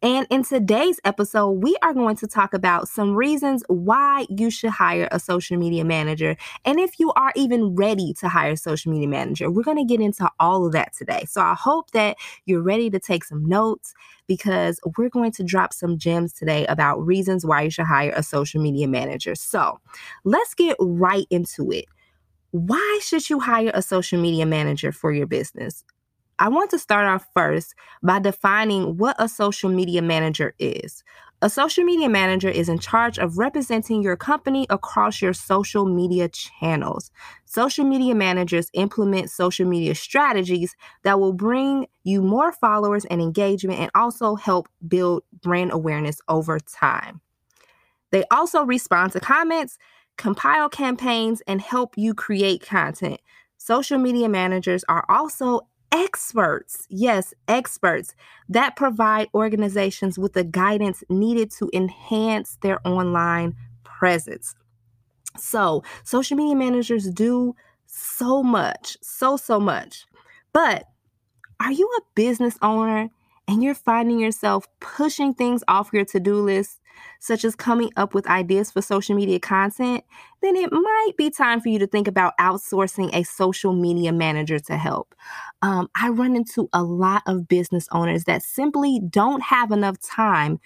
And in today's episode, we are going to talk about some reasons why you should hire a social media manager. And if you are even ready to hire a social media manager, we're going to get into all of that today. So I hope that you're ready to take some notes because we're going to drop some gems today about reasons why you should hire a social media manager. So let's get right into it. Why should you hire a social media manager for your business? I want to start off first by defining what a social media manager is. A social media manager is in charge of representing your company across your social media channels. Social media managers implement social media strategies that will bring you more followers and engagement and also help build brand awareness over time. They also respond to comments, compile campaigns, and help you create content. Social media managers are also experts, yes, experts that provide organizations with the guidance needed to enhance their online presence. So, social media managers do so much, so, so much. But are you a business owner and you're finding yourself pushing things off your to do list, such as coming up with ideas for social media content, then it might be time for you to think about outsourcing a social media manager to help. Um, I run into a lot of business owners that simply don't have enough time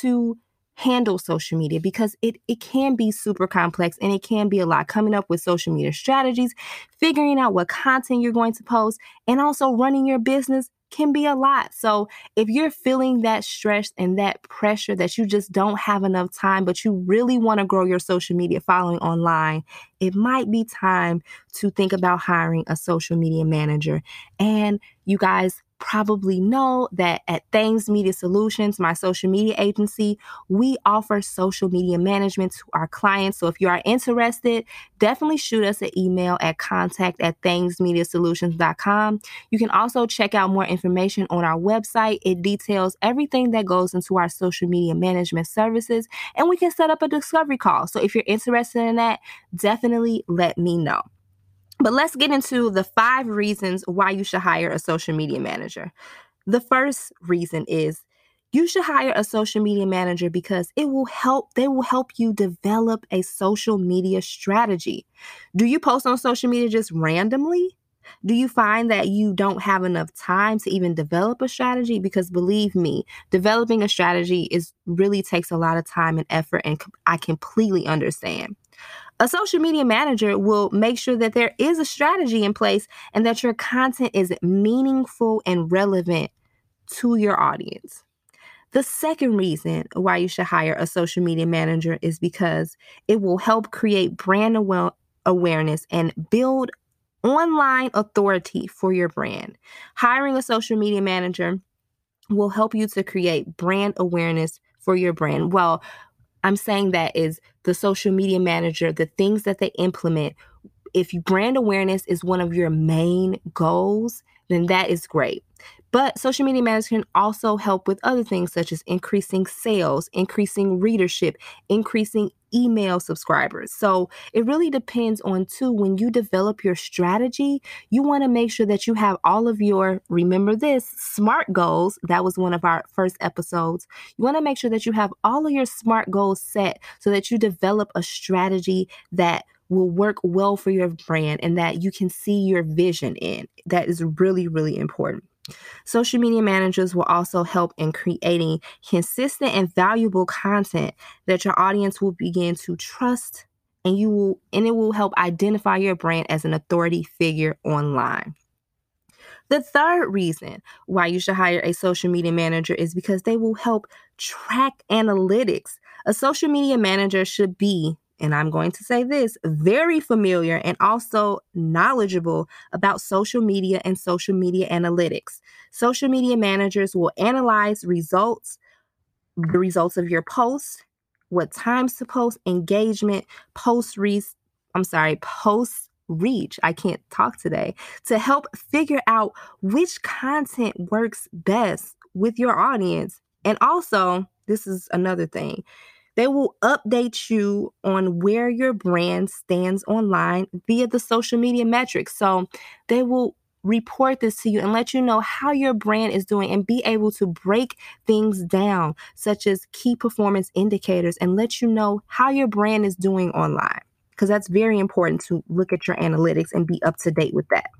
to handle social media because it, it can be super complex and it can be a lot coming up with social media strategies, figuring out what content you're going to post, and also running your business can be a lot. So if you're feeling that stress and that pressure that you just don't have enough time, but you really want to grow your social media following online, it might be time to think about hiring a social media manager. And you guys, probably know that at Thames Media Solutions, my social media agency, we offer social media management to our clients. So if you are interested, definitely shoot us an email at contact at thamesmediasolutions.com. You can also check out more information on our website. It details everything that goes into our social media management services, and we can set up a discovery call. So if you're interested in that, definitely let me know. But let's get into the five reasons why you should hire a social media manager. The first reason is you should hire a social media manager because it will help they will help you develop a social media strategy. Do you post on social media just randomly? Do you find that you don't have enough time to even develop a strategy? Because believe me, developing a strategy is really takes a lot of time and effort, and I completely understand. A social media manager will make sure that there is a strategy in place and that your content is meaningful and relevant to your audience. The second reason why you should hire a social media manager is because it will help create brand awareness and build online authority for your brand. Hiring a social media manager will help you to create brand awareness for your brand. Well, I'm saying that is the social media manager, the things that they implement. If brand awareness is one of your main goals, then that is great. But social media managers can also help with other things such as increasing sales, increasing readership, increasing email subscribers. So it really depends on too when you develop your strategy, you want to make sure that you have all of your remember this SMART goals. That was one of our first episodes. You want to make sure that you have all of your SMART goals set so that you develop a strategy that will work well for your brand and that you can see your vision in. That is really really important. Social media managers will also help in creating consistent and valuable content that your audience will begin to trust and you will and it will help identify your brand as an authority figure online. The third reason why you should hire a social media manager is because they will help track analytics. A social media manager should be and I'm going to say this, very familiar and also knowledgeable about social media and social media analytics. Social media managers will analyze results the results of your post, what times to post, engagement, post reach, I'm sorry, post reach. I can't talk today to help figure out which content works best with your audience. And also, this is another thing. They will update you on where your brand stands online via the social media metrics. So they will report this to you and let you know how your brand is doing and be able to break things down, such as key performance indicators, and let you know how your brand is doing online. Because that's very important to look at your analytics and be up to date with that.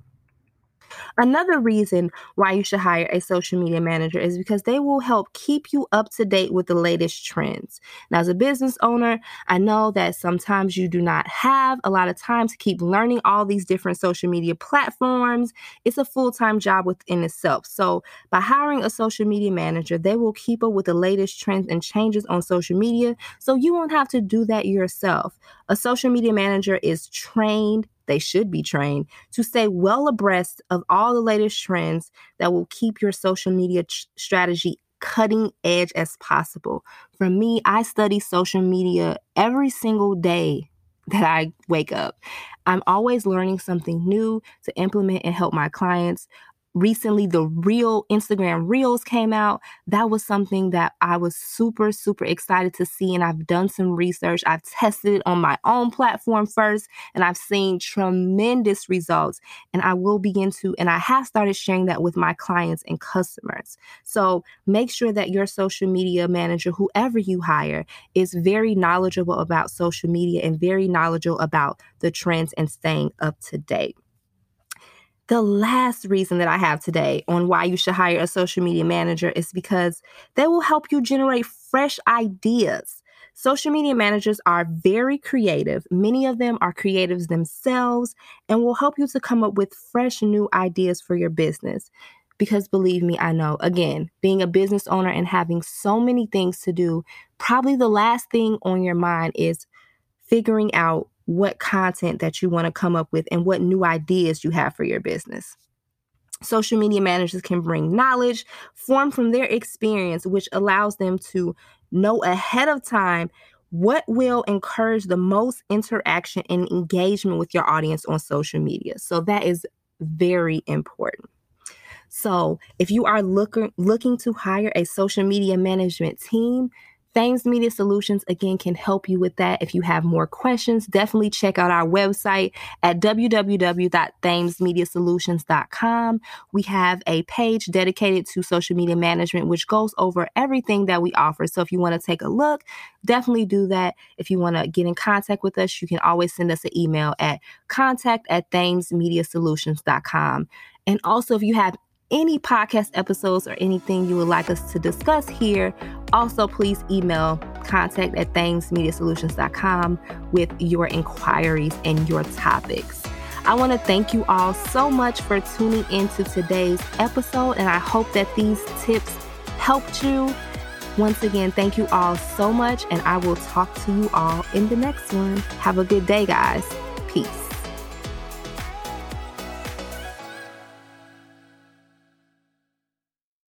Another reason why you should hire a social media manager is because they will help keep you up to date with the latest trends. Now, as a business owner, I know that sometimes you do not have a lot of time to keep learning all these different social media platforms. It's a full time job within itself. So, by hiring a social media manager, they will keep up with the latest trends and changes on social media so you won't have to do that yourself. A social media manager is trained they should be trained to stay well abreast of all the latest trends that will keep your social media strategy cutting edge as possible. For me, I study social media every single day that I wake up. I'm always learning something new to implement and help my clients recently the real Instagram Reels came out. That was something that I was super, super excited to see. And I've done some research. I've tested it on my own platform first, and I've seen tremendous results. And I will begin to, and I have started sharing that with my clients and customers. So make sure that your social media manager, whoever you hire, is very knowledgeable about social media and very knowledgeable about the trends and staying up to date. The last reason that I have today on why you should hire a social media manager is because they will help you generate fresh ideas. Social media managers are very creative. Many of them are creatives themselves and will help you to come up with fresh new ideas for your business. Because believe me, I know, again, being a business owner and having so many things to do, probably the last thing on your mind is figuring out what content that you want to come up with and what new ideas you have for your business. Social media managers can bring knowledge formed from their experience, which allows them to know ahead of time what will encourage the most interaction and engagement with your audience on social media. So that is very important. So, if you are looking looking to hire a social media management team, Thames Media Solutions, again, can help you with that. If you have more questions, definitely check out our website at www.thamesmediasolutions.com. We have a page dedicated to social media management, which goes over everything that we offer. So if you want to take a look, definitely do that. If you want to get in contact with us, you can always send us an email at contact at thamesmediasolutions.com. And also, if you have any podcast episodes or anything you would like us to discuss here, also please email contact at thamesmediasolutions.com with your inquiries and your topics. I want to thank you all so much for tuning into today's episode, and I hope that these tips helped you. Once again, thank you all so much, and I will talk to you all in the next one. Have a good day, guys. Peace.